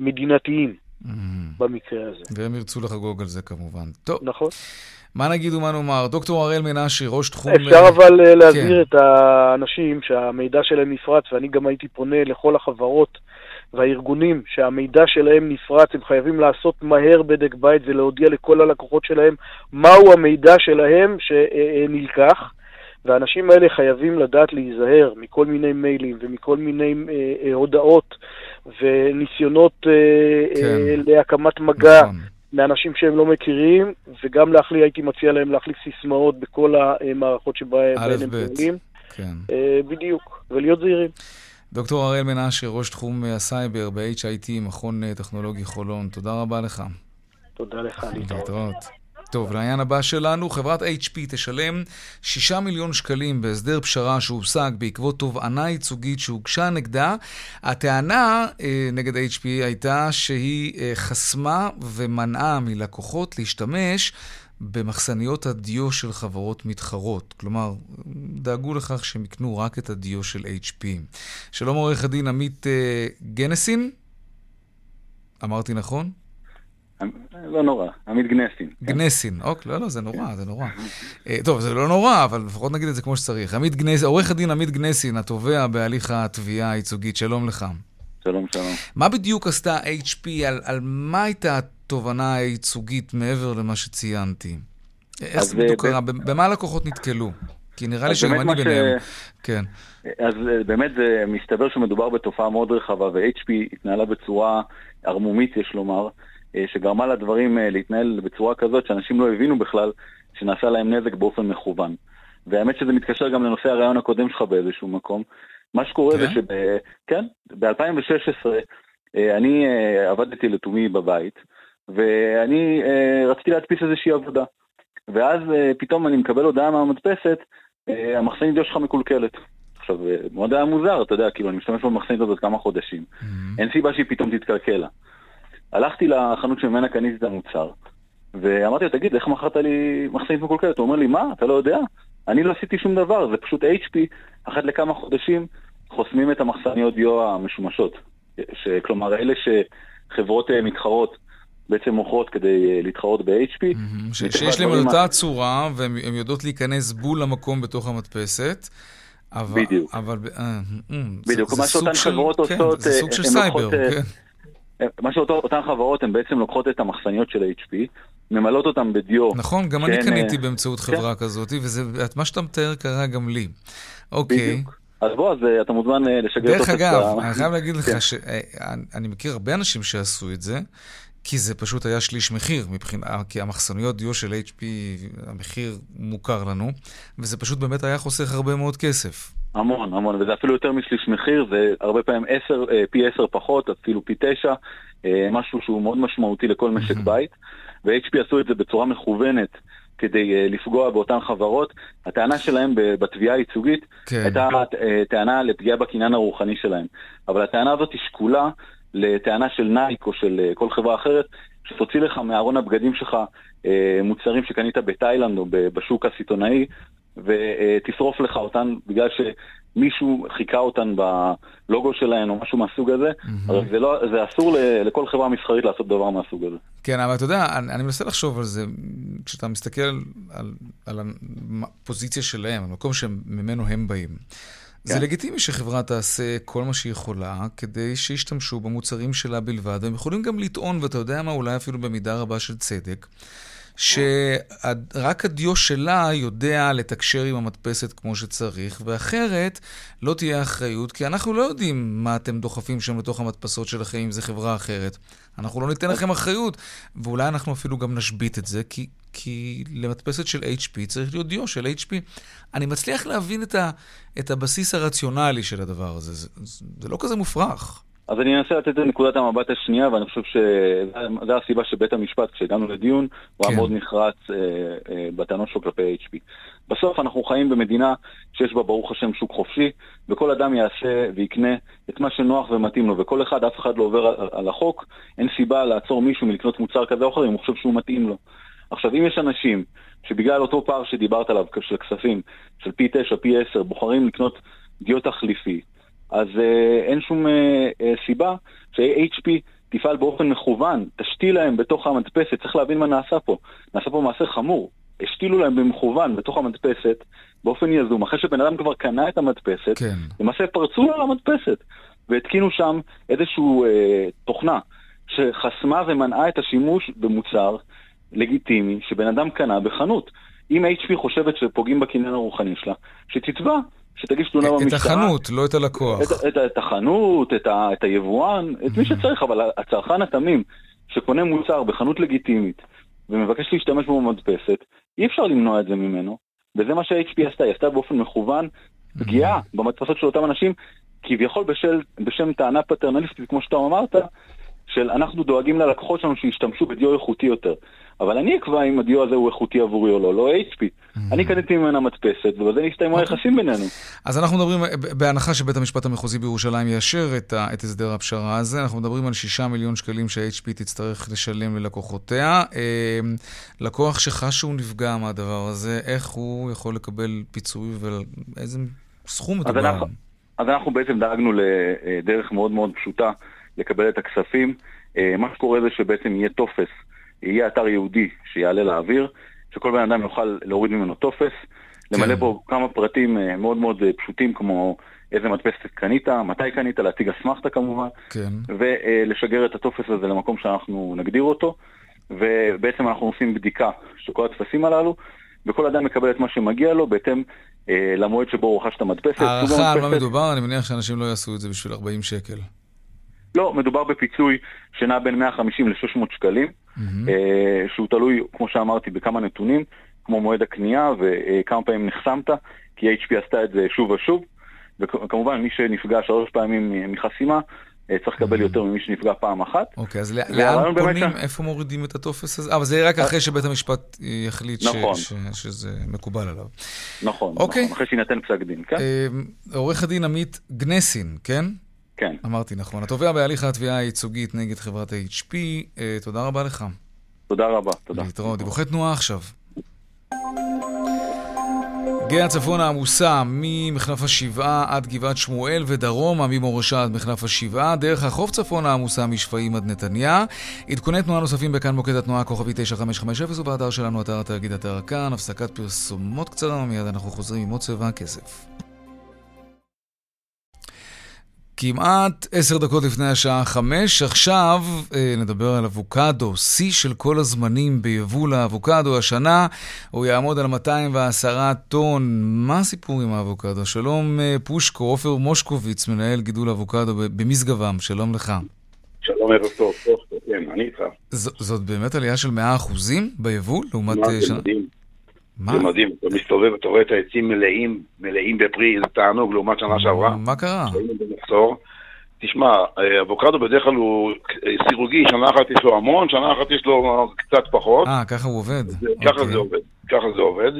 מדינתיים. mm-hmm. במקרה הזה. והם ירצו לחגוג על זה כמובן. טוב. נכון. מה נגיד ומה נאמר? דוקטור הראל מנשי, ראש תחום... אפשר אבל אה, להסביר כן. את האנשים שהמידע שלהם נפרץ, ואני גם הייתי פונה לכל החברות והארגונים שהמידע שלהם נפרץ, הם חייבים לעשות מהר בדק בית ולהודיע לכל הלקוחות שלהם מהו המידע שלהם שנלקח. והאנשים האלה חייבים לדעת להיזהר מכל מיני מיילים ומכל מיני אה, אה, הודעות וניסיונות אה, כן. אה, להקמת מגע נכון. לאנשים שהם לא מכירים, וגם להחליף, הייתי מציע להם להחליף סיסמאות בכל המערכות שבהן הם פועלים. כן. אה, בדיוק, ולהיות זהירים. דוקטור הראל מנשה, ראש תחום הסייבר ב-HIT, מכון טכנולוגי חולון, תודה רבה לך. תודה לך, להתראות. טוב, לעניין הבא שלנו, חברת HP תשלם 6 מיליון שקלים בהסדר פשרה שהושג בעקבות תובענה ייצוגית שהוגשה נגדה. הטענה אה, נגד HP הייתה שהיא אה, חסמה ומנעה מלקוחות להשתמש במחסניות הדיו של חברות מתחרות. כלומר, דאגו לכך שהם יקנו רק את הדיו של HP. שלום עורך הדין עמית אה, גנסין? אמרתי נכון? לא נורא, עמית גנסין. גנסין, אוקיי, לא, לא, זה נורא, זה נורא. אה, טוב, זה לא נורא, אבל לפחות נגיד את זה כמו שצריך. עמית גנסין, עורך הדין עמית גנסין, התובע בהליך התביעה הייצוגית, שלום לך. שלום, שלום. מה בדיוק עשתה HP, על, על מה הייתה התובנה הייצוגית מעבר למה שציינתי? איך זה בדיוק קרה? במה הלקוחות נתקלו? כי נראה לי שגם אני ביניהם. כן. אז אה, באמת זה מסתבר שמדובר בתופעה מאוד רחבה, ו-HP התנהלה בצורה ערמומית, יש לומר. אה, שגרמה לדברים אה, להתנהל בצורה כזאת שאנשים לא הבינו בכלל שנעשה להם נזק באופן מכוון. והאמת שזה מתקשר גם לנושא הרעיון הקודם שלך באיזשהו מקום. מה שקורה זה כן? שב... כן, ב-2016 אה, אני עבדתי לתומי בבית, ואני רציתי להדפיס איזושהי עבודה. ואז פתאום אני מקבל הודעה מהמדפסת, המחסנית שלך מקולקלת. עכשיו, מאוד היה מוזר, אתה יודע, כאילו, אני משתמש במחסנית הזאת כמה חודשים. Mm-hmm. אין סיבה שהיא פתאום תתקלקל לה. הלכתי לחנות שממנה קניתי את המוצר, ואמרתי לו, תגיד, איך מכרת לי מחסנית מקולקלת? הוא אומר לי, מה, אתה לא יודע? אני לא עשיתי שום דבר, זה פשוט HP, אחת לכמה חודשים חוסמים את המחסניות דיו המשומשות. כלומר, אלה שחברות אה, מתחרות בעצם מוכרות כדי אה, להתחרות ב-HP. שיש להם אותה צורה, והן יודעות להיכנס בול למקום בתוך המדפסת. בדיוק. אבל... אה, בדיוק, מה שאותן חברות כן, עושות... זה סוג של סייבר, כן. מה שאותן חברות, הן בעצם לוקחות את המחסניות של HP, ממלאות אותן בדיו. נכון, גם אני קניתי אה, באמצעות כן. חברה כזאת, וזה מה שאתה מתאר קרה גם לי. אוקיי. בדיוק. אז בוא, אז אה, אתה מוזמן אה, לשגר אותו. דרך אגב, אני חייב להגיד לך כן. שאני מכיר הרבה אנשים שעשו את זה, כי זה פשוט היה שליש מחיר, מבחינה, כי המחסניות דיו של HP, המחיר מוכר לנו, וזה פשוט באמת היה חוסך הרבה מאוד כסף. המון, המון, וזה אפילו יותר משליש מחיר, זה הרבה פעמים עשר, אה, פי עשר פחות, אפילו פי תשע, אה, משהו שהוא מאוד משמעותי לכל משק בית, ו-HP עשו את זה בצורה מכוונת. כדי uh, לפגוע באותן חברות. הטענה שלהם בתביעה הייצוגית כן. הייתה טענה לפגיעה בקניין הרוחני שלהם. אבל הטענה הזאת היא שקולה לטענה של נייק או של כל חברה אחרת, שתוציא לך מארון הבגדים שלך מוצרים שקנית בתאילנד או בשוק הסיטונאי, ותשרוף לך אותן בגלל שמישהו חיכה אותן בלוגו שלהן או משהו מהסוג הזה, mm-hmm. אבל זה, לא, זה אסור ל, לכל חברה מסחרית לעשות דבר מהסוג הזה. כן, אבל אתה יודע, אני, אני מנסה לחשוב על זה, כשאתה מסתכל על, על הפוזיציה שלהם, המקום שממנו הם באים. זה כן. לגיטימי שחברה תעשה כל מה שהיא יכולה כדי שישתמשו במוצרים שלה בלבד, והם יכולים גם לטעון, ואתה יודע מה, אולי אפילו במידה רבה של צדק, שרק הדיו שלה יודע לתקשר עם המדפסת כמו שצריך, ואחרת לא תהיה אחריות, כי אנחנו לא יודעים מה אתם דוחפים שם לתוך המדפסות שלכם, אם זו חברה אחרת. אנחנו לא ניתן לכם אחריות, ואולי אנחנו אפילו גם נשבית את זה, כי, כי למדפסת של HP צריך להיות דיו של HP. אני מצליח להבין את, ה, את הבסיס הרציונלי של הדבר הזה, זה, זה, זה לא כזה מופרך. אז אני אנסה לתת את נקודת המבט השנייה, ואני חושב שזו הסיבה שבית המשפט, כשהגענו לדיון, הוא היה כן. מאוד נחרץ אה, אה, בטענות שלו כלפי HP. בסוף אנחנו חיים במדינה שיש בה ברוך השם שוק חופשי, וכל אדם יעשה ויקנה את מה שנוח ומתאים לו, וכל אחד, אף אחד לא עובר על, על החוק, אין סיבה לעצור מישהו מלקנות מוצר כזה או אחר אם הוא חושב שהוא מתאים לו. עכשיו, אם יש אנשים שבגלל אותו פער שדיברת עליו, של כספים, של פי 9, פי 10, בוחרים לקנות דיו תחליפי, אז אה, אין שום אה, אה, סיבה ש-HP תפעל באופן מכוון, תשתיל להם בתוך המדפסת, צריך להבין מה נעשה פה. נעשה פה מעשה חמור. השתילו להם במכוון בתוך המדפסת, באופן יזום, אחרי שבן אדם כבר קנה את המדפסת, כן. למעשה פרצו על המדפסת, והתקינו שם איזושהי אה, תוכנה שחסמה ומנעה את השימוש במוצר לגיטימי שבן אדם קנה בחנות. אם HP חושבת שפוגעים בקניין הרוחני שלה, שתתבע שתגיש תלונה במשטרה. את החנות, לא את הלקוח. את, את, את החנות, את, ה, את היבואן, את מי שצריך, אבל הצרכן התמים שקונה מוצר בחנות לגיטימית ומבקש להשתמש בו במדפסת, אי אפשר למנוע את זה ממנו, וזה מה שה-HP עשתה, היא עשתה באופן מכוון פגיעה במדפסות של אותם אנשים, כביכול בשל, בשם טענה פטרנליסטית, כמו שאתה אמרת, של אנחנו דואגים ללקוחות שלנו שישתמשו בדיו איכותי יותר. אבל אני אקבע אם הדיו הזה הוא איכותי עבורי או לא, לא HP. Mm-hmm. אני קניתי ממנה מדפסת, ובזה נסתיימו אוקיי. היחסים בינינו. אז אנחנו מדברים, בהנחה שבית המשפט המחוזי בירושלים יאשר את, את הסדר הפשרה הזה, אנחנו מדברים על 6 מיליון שקלים שה-HP תצטרך לשלם ללקוחותיה. אמ, לקוח שחש שהוא נפגע מהדבר הזה, איך הוא יכול לקבל פיצוי ואיזה סכום מדובר? אז, אז אנחנו בעצם דאגנו לדרך מאוד מאוד פשוטה לקבל את הכספים. אה, מה שקורה זה שבעצם יהיה טופס. יהיה אתר ייעודי שיעלה לאוויר, שכל בן אדם יוכל להוריד ממנו טופס, כן. למלא בו כמה פרטים אה, מאוד מאוד אה, פשוטים כמו איזה מדפסת קנית, מתי קנית, להציג אסמכתה כמובן, כן. ולשגר את הטופס הזה למקום שאנחנו נגדיר אותו, ובעצם אנחנו עושים בדיקה של כל הטפסים הללו, וכל אדם מקבל את מה שמגיע לו בהתאם אה, למועד שבו הוא רכש את המדפסת. הערכה על מה מדובר? אני מניח שאנשים לא יעשו את זה בשביל 40 שקל. לא, מדובר בפיצוי שנע בין 150 ל-600 שקלים, mm-hmm. שהוא תלוי, כמו שאמרתי, בכמה נתונים, כמו מועד הקנייה וכמה פעמים נחסמת, כי HP עשתה את זה שוב ושוב, וכמובן מי שנפגע שלוש פעמים מחסימה, אה, צריך לקבל mm-hmm. יותר ממי שנפגע פעם אחת. אוקיי, אז לאן פונים? איפה מורידים את הטופס הזה? אה, אבל זה רק אחרי שבית המשפט יחליט נכון. שזה מקובל עליו. נכון, אוקיי. נכון, אחרי שיינתן פסק דין, כן? עורך הדין עמית גנסין, כן? כן. אמרתי נכון. התובע בהליך התביעה הייצוגית נגד חברת ה-HP, אה, תודה רבה לך. תודה רבה, תודה. להתראות. דיווחי תנועה עכשיו. גאה הצפון העמוסה ממחלף השבעה עד גבעת שמואל ודרומה ממורשה עד מחלף השבעה, דרך החוף צפון העמוסה משפעים עד נתניה. עדכוני תנועה נוספים בכאן מוקד התנועה כוכבי 9550 ובאתר שלנו אתר התאגיד אתר כאן. הפסקת פרסומות קצרה, מיד אנחנו חוזרים עם עוד צבע הכסף. כמעט עשר דקות לפני השעה חמש. עכשיו אה, נדבר על אבוקדו, שיא של כל הזמנים ביבול האבוקדו. השנה הוא יעמוד על 210 טון. מה הסיפור עם האבוקדו? שלום אה, פושקו, עופר מושקוביץ, מנהל גידול אבוקדו במשגבם, שלום לך. שלום ערב טוב, טוב, כן, אני איתך. זאת באמת עלייה של 100% ביבול לעומת... מה זה מדהים. מה? זה מדהים, אתה מסתובב, אתה רואה את העצים מלאים, מלאים בפרי, זה תענוג לעומת שנה שעברה. מה קרה? תשמע, אבוקדו בדרך כלל הוא סירוגי, שנה אחת יש לו המון, שנה אחת יש לו קצת פחות. אה, ככה הוא עובד. ככה זה אוקיי. עובד, ככה זה עובד.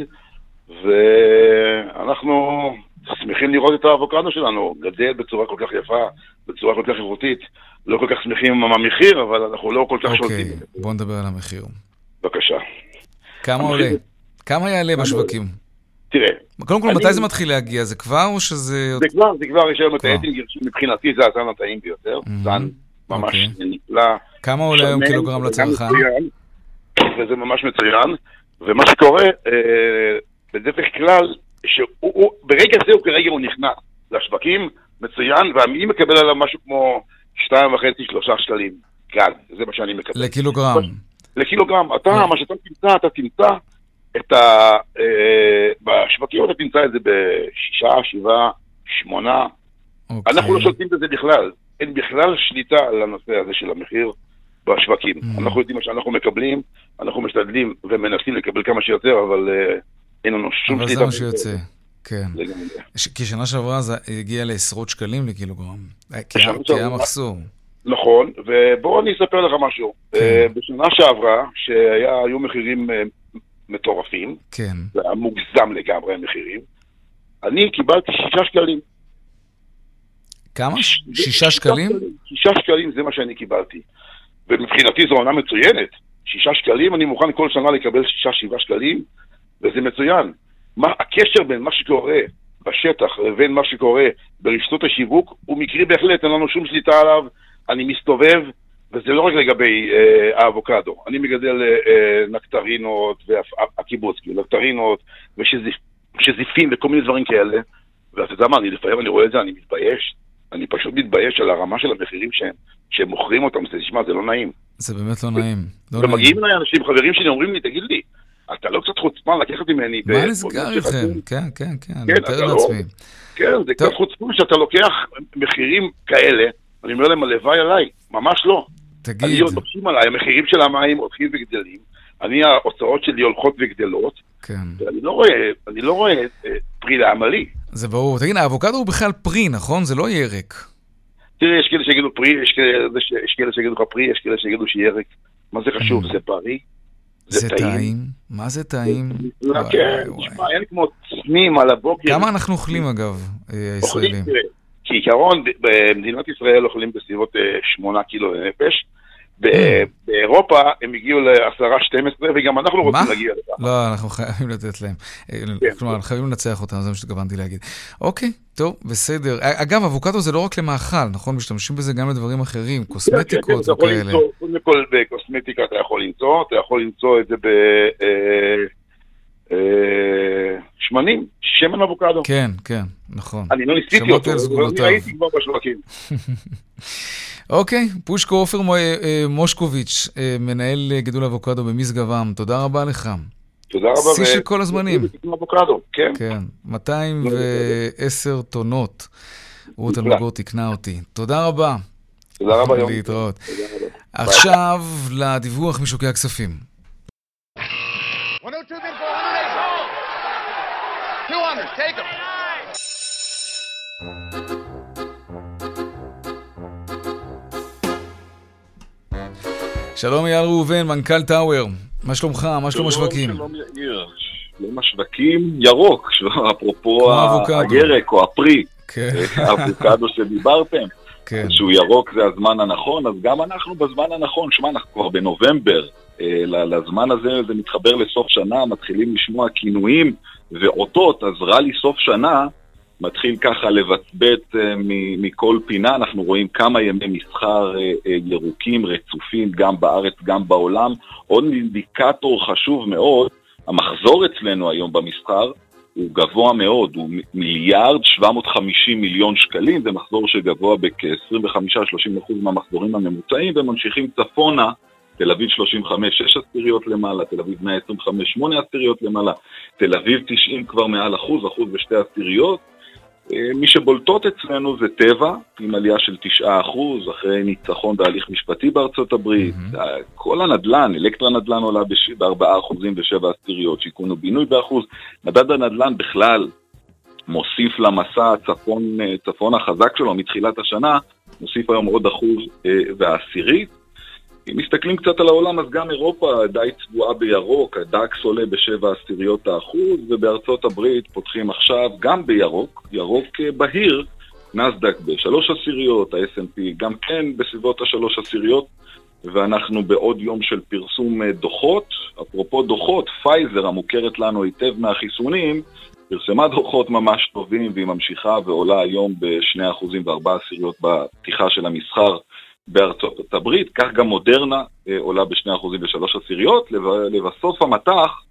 ואנחנו שמחים לראות את האבוקדו שלנו, גדל בצורה כל כך יפה, בצורה כל כך חברותית. לא כל כך שמחים עם המחיר, אבל אנחנו לא כל כך שולטים. אוקיי, בוא נדבר על המחיר. בבקשה. כמה עולה? כמה יעלה בשווקים? תראה. קודם כל, מתי זה מתחיל להגיע? זה כבר או שזה... זה כבר, זה כבר, יש היום את האטינגר, מבחינתי זה הזן הטעים ביותר. זן ממש אוקיי. נפלא. כמה עולה היום קילוגרם לצרכן? וזה ממש מצוין. ומה שקורה, אה, בדרך כלל, ברגע זה הוא כרגע הוא נכנס לשווקים, מצוין, ואני מקבל עליו משהו כמו 2.5-3 שקלים גג, זה מה שאני מקבל. לקילוגרם. לקילוגרם. אתה, מה שאתה תמצא, אתה תמצא את ה... אה, בשווקים אתה תמצא את זה בשישה, שבעה, שמונה. אוקיי. אנחנו לא שולטים בזה בכלל. אין בכלל שליטה על הנושא הזה של המחיר בשווקים. Mm. אנחנו יודעים מה שאנחנו מקבלים, אנחנו משתדלים ומנסים לקבל כמה שיותר, אבל אה, אין לנו שום אבל שליטה. זה מה שיוצא, כן. ש- כי שנה שעברה זה הגיע לעשרות שקלים לקילוגרם. אה, כי היה- מחסור. נכון, ובואו אני אספר לך משהו. כן. בשנה שעברה, שהיו מחירים מטורפים, כן. זה היה מוגזם לגמרי המחירים, אני קיבלתי שישה שקלים. כמה? ש- שישה שקלים? שישה שקלים זה מה שאני קיבלתי. ומבחינתי זו עונה מצוינת. שישה שקלים, אני מוכן כל שנה לקבל שישה, שבעה שקלים, וזה מצוין. מה הקשר בין מה שקורה בשטח לבין מה שקורה ברשתות השיווק הוא מקרי בהחלט, אין לנו שום שליטה עליו. אני מסתובב, וזה לא רק לגבי אה, האבוקדו. אני מגדל אה, אה, נקטרינות והקיבוץ, כאילו, נקטרינות ושזיפים וכל מיני דברים כאלה. ואתה יודע מה, אני לפעמים אני רואה את זה, אני מתבייש. אני פשוט מתבייש על הרמה של המחירים שהם, שהם מוכרים אותם, זה תשמע, זה לא נעים. זה באמת לא נעים. לא. ומגיעים אליי אנשים, חברים שלי, אומרים לי, תגיד לי, אתה לא קצת חוצפן לקחת ממני... מה ב- נסגר איתכם? כן, כן, כן, אני כן, מתאר לא- לעצמי. כן, זה. קצת חוצפן שאתה לוקח מחירים כאלה, אני אומר להם, הלוואי עליי, ממש לא. תגיד, אני עוד לוקחים עליי, המחירים של המים הולכים וגדלים, אני, ההוצאות שלי הולכות וגדלות, כן. ואני לא רואה, אני לא רואה אה, פרי לעמלי. זה ברור. תגיד, האבוקדו הוא בכלל פרי, נכון? זה לא ירק. תראה, יש כאלה שיגידו פרי, יש כאלה, יש כאלה שיגידו לך פרי, יש כאלה שיגידו שירק. מה זה חשוב? זה בריא? Mm. זה טעים? מה זה טעים? לא, כן. תשמע, אין כמו צנים על הבוקר. כמה אנחנו אוכלים, אגב, אה, אוכלים, הישראלים? תראה, כעיקרון, ב- במדינת ישראל אוכלים בסביבות אה, 8 קילו לנפש. ב- Mm. באירופה הם הגיעו ל-10-12, וגם אנחנו רוצים? להגיע לכך. לא, אנחנו חייבים לתת להם. אה, כן. כלומר, חייבים לנצח אותם, זה מה שהתכוונתי להגיד. אוקיי, טוב, בסדר. אה, אגב, אבוקדו זה לא רק למאכל, נכון? משתמשים בזה גם לדברים אחרים, כן, כן, קוסמטיקות וכאלה. קודם כל בקוסמטיקה אתה יכול למצוא, אתה יכול למצוא את זה בשמנים, שמן אבוקדו. כן, כן, נכון. אני לא ניסיתי אותו, אבל אני סגולותיו. ראיתי כבר בשווקים. [LAUGHS] אוקיי, פושקו עופר אה, מושקוביץ', אה, מנהל אה, גידול אבוקדו במשגבם, תודה רבה לך. תודה רבה. שיא של כל הזמנים. עם כן. כן, 210 טונות. רות. אלמגור תיקנה אותי. תודה רבה. תודה רבה, יום. להתראות. עכשיו לדיווח משוקי הכספים. 108. 200, take them. שלום אייל ראובן, מנכ"ל טאוור. מה שלומך? מה שלום השווקים? שלום יאיר, שלום השווקים ירוק, אפרופו. הירק או הפרי, כן, האבוקדו שדיברתם, כן. שהוא ירוק זה הזמן הנכון, אז גם אנחנו בזמן הנכון, שמע, אנחנו כבר בנובמבר, אה, לזמן הזה זה מתחבר לסוף שנה, מתחילים לשמוע כינויים ואותות, אז רלי סוף שנה מתחיל ככה לבצבץ אה, מכל פינה, אנחנו רואים כמה ימי מסחר אה, אה, ירוקים, רצופים, גם בארץ, גם בעולם. עוד אינדיקטור חשוב מאוד, המחזור אצלנו היום במסחר הוא גבוה מאוד, הוא מיליארד 750 מיליון שקלים, זה מחזור שגבוה בכ-25-30% מהמחזורים הממוצעים, וממשיכים צפונה, תל אביב 35, 6 עשיריות למעלה, תל אביב 125, 8 עשיריות למעלה, תל אביב 90 כבר מעל אחוז, אחוז ושתי עשיריות. אה, מי שבולטות אצלנו זה טבע, עם עלייה של 9 אחוז, אחרי ניצחון בהליך משפטי בארצות הברית. אה, כל הנדל"ן, אלקטרה נדל"ן עולה ב-4 אחוזים ו-7 עשיריות, שיכון ובינוי באחוז. מדד הנדל"ן בכלל מוסיף למסע הצפון, אה, צפון החזק שלו מתחילת השנה, מוסיף היום עוד אחוז אה, ועשירית. אם מסתכלים קצת על העולם, אז גם אירופה די צבועה בירוק, הדקס עולה בשבע עשיריות האחוז, ובארצות הברית פותחים עכשיו גם בירוק, ירוק אה, בהיר, נסדק בשלוש עשיריות, ה-S&P גם כן בסביבות השלוש עשיריות, ואנחנו בעוד יום של פרסום אה, דוחות. אפרופו דוחות, פייזר המוכרת לנו היטב מהחיסונים, פרסמה דוחות ממש טובים והיא ממשיכה ועולה היום ב-2% ו-4 עשיריות בפתיחה של המסחר בארצות הברית, כך גם מודרנה אה, עולה ב-2% ו-3 עשיריות, לב- לבסוף המטח,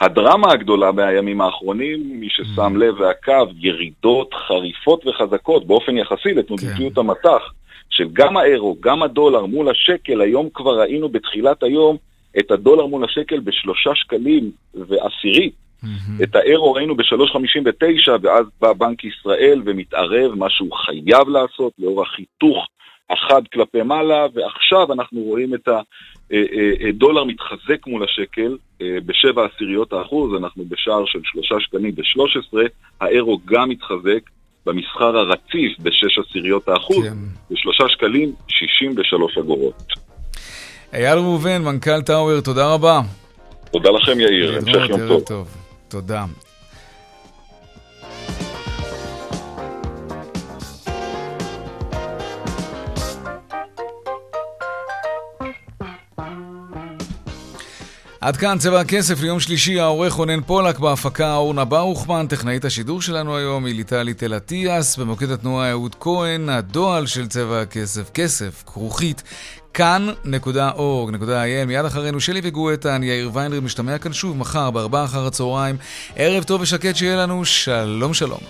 הדרמה הגדולה מהימים האחרונים, מי ששם לב ועקב, ירידות חריפות וחזקות באופן יחסי לתנודתיות המטח, של גם האירו, גם הדולר מול השקל, היום כבר ראינו בתחילת היום את הדולר מול השקל בשלושה שקלים ועשירית. Mm-hmm. את האירו ראינו ב-3.59, ואז בא בנק ישראל ומתערב, מה שהוא חייב לעשות, לאור החיתוך החד כלפי מעלה, ועכשיו אנחנו רואים את הדולר מתחזק מול השקל בשבע עשיריות האחוז, אנחנו בשער של שלושה שקלים ב-13, האירו גם מתחזק במסחר הרציף בשש עשיריות האחוז, כן. בשלושה שקלים, שישים ושלוש אגורות. אייל ראובן, מנכ"ל טאוור, תודה רבה. תודה לכם, יאיר. המשך יום טוב. טוב. תודה. עד כאן צבע הכסף ליום שלישי, העורך רונן פולק, בהפקה אורנה ברוכמן, טכנאית השידור שלנו היום היא ליטלי תל אטיאס, במוקד התנועה אהוד כהן, הדועל של צבע הכסף, כסף, כרוכית, כאן.org.il. מיד אחרינו שלי וגואטן, יאיר ויינר משתמע כאן שוב מחר בארבעה אחר הצהריים. ערב טוב ושקט שיהיה לנו, שלום שלום.